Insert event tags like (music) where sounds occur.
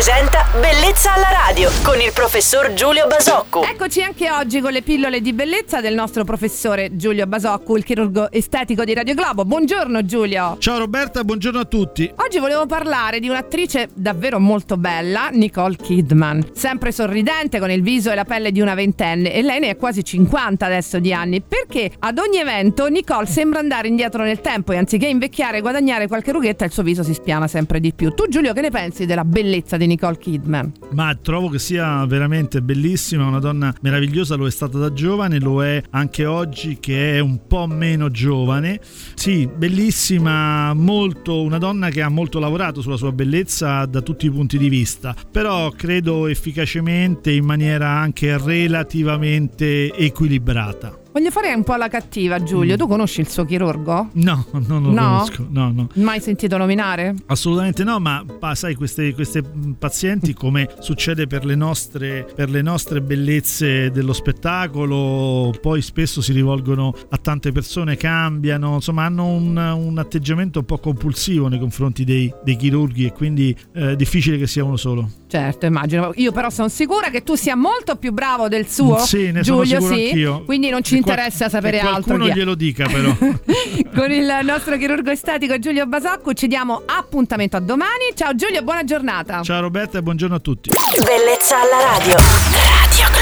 presenta Bellezza alla radio con il professor Giulio Basocco. Eccoci anche oggi con le pillole di bellezza del nostro professore Giulio Basocco, il chirurgo estetico di Radio Globo. Buongiorno Giulio. Ciao Roberta, buongiorno a tutti. Oggi volevo parlare di un'attrice davvero molto bella, Nicole Kidman. Sempre sorridente con il viso e la pelle di una ventenne e lei ne è quasi 50 adesso di anni. Perché ad ogni evento Nicole sembra andare indietro nel tempo e anziché invecchiare e guadagnare qualche rughetta il suo viso si spiana sempre di più. Tu Giulio che ne pensi della bellezza di Nicole Kidman? Ma trovo che sia veramente bellissima, una donna meravigliosa, lo è stata da giovane, lo è anche oggi che è un po' meno giovane. Sì, bellissima, molto una donna che ha molto lavorato sulla sua bellezza da tutti i punti di vista, però credo efficacemente in maniera anche relativamente equilibrata. Voglio fare un po' la cattiva, Giulio. Mm. Tu conosci il suo chirurgo? No, non lo No? conosco. No, no. Mai sentito nominare? Assolutamente no, ma sai, queste, queste pazienti, come succede per le, nostre, per le nostre bellezze dello spettacolo, poi spesso si rivolgono a tante persone, cambiano, insomma, hanno un, un atteggiamento un po' compulsivo nei confronti dei, dei chirurghi e quindi è difficile che sia uno solo. Certo, immagino. Io però sono sicura che tu sia molto più bravo del suo. Sì, ne sono Giulio, sicuro sì. anch'io. Quindi non ci interessa sapere che altro. Qualcuno glielo dica, però. (laughs) Con il nostro chirurgo estetico Giulio Basocco ci diamo appuntamento a domani. Ciao Giulio, buona giornata. Ciao Roberta e buongiorno a tutti. Bellezza alla radio.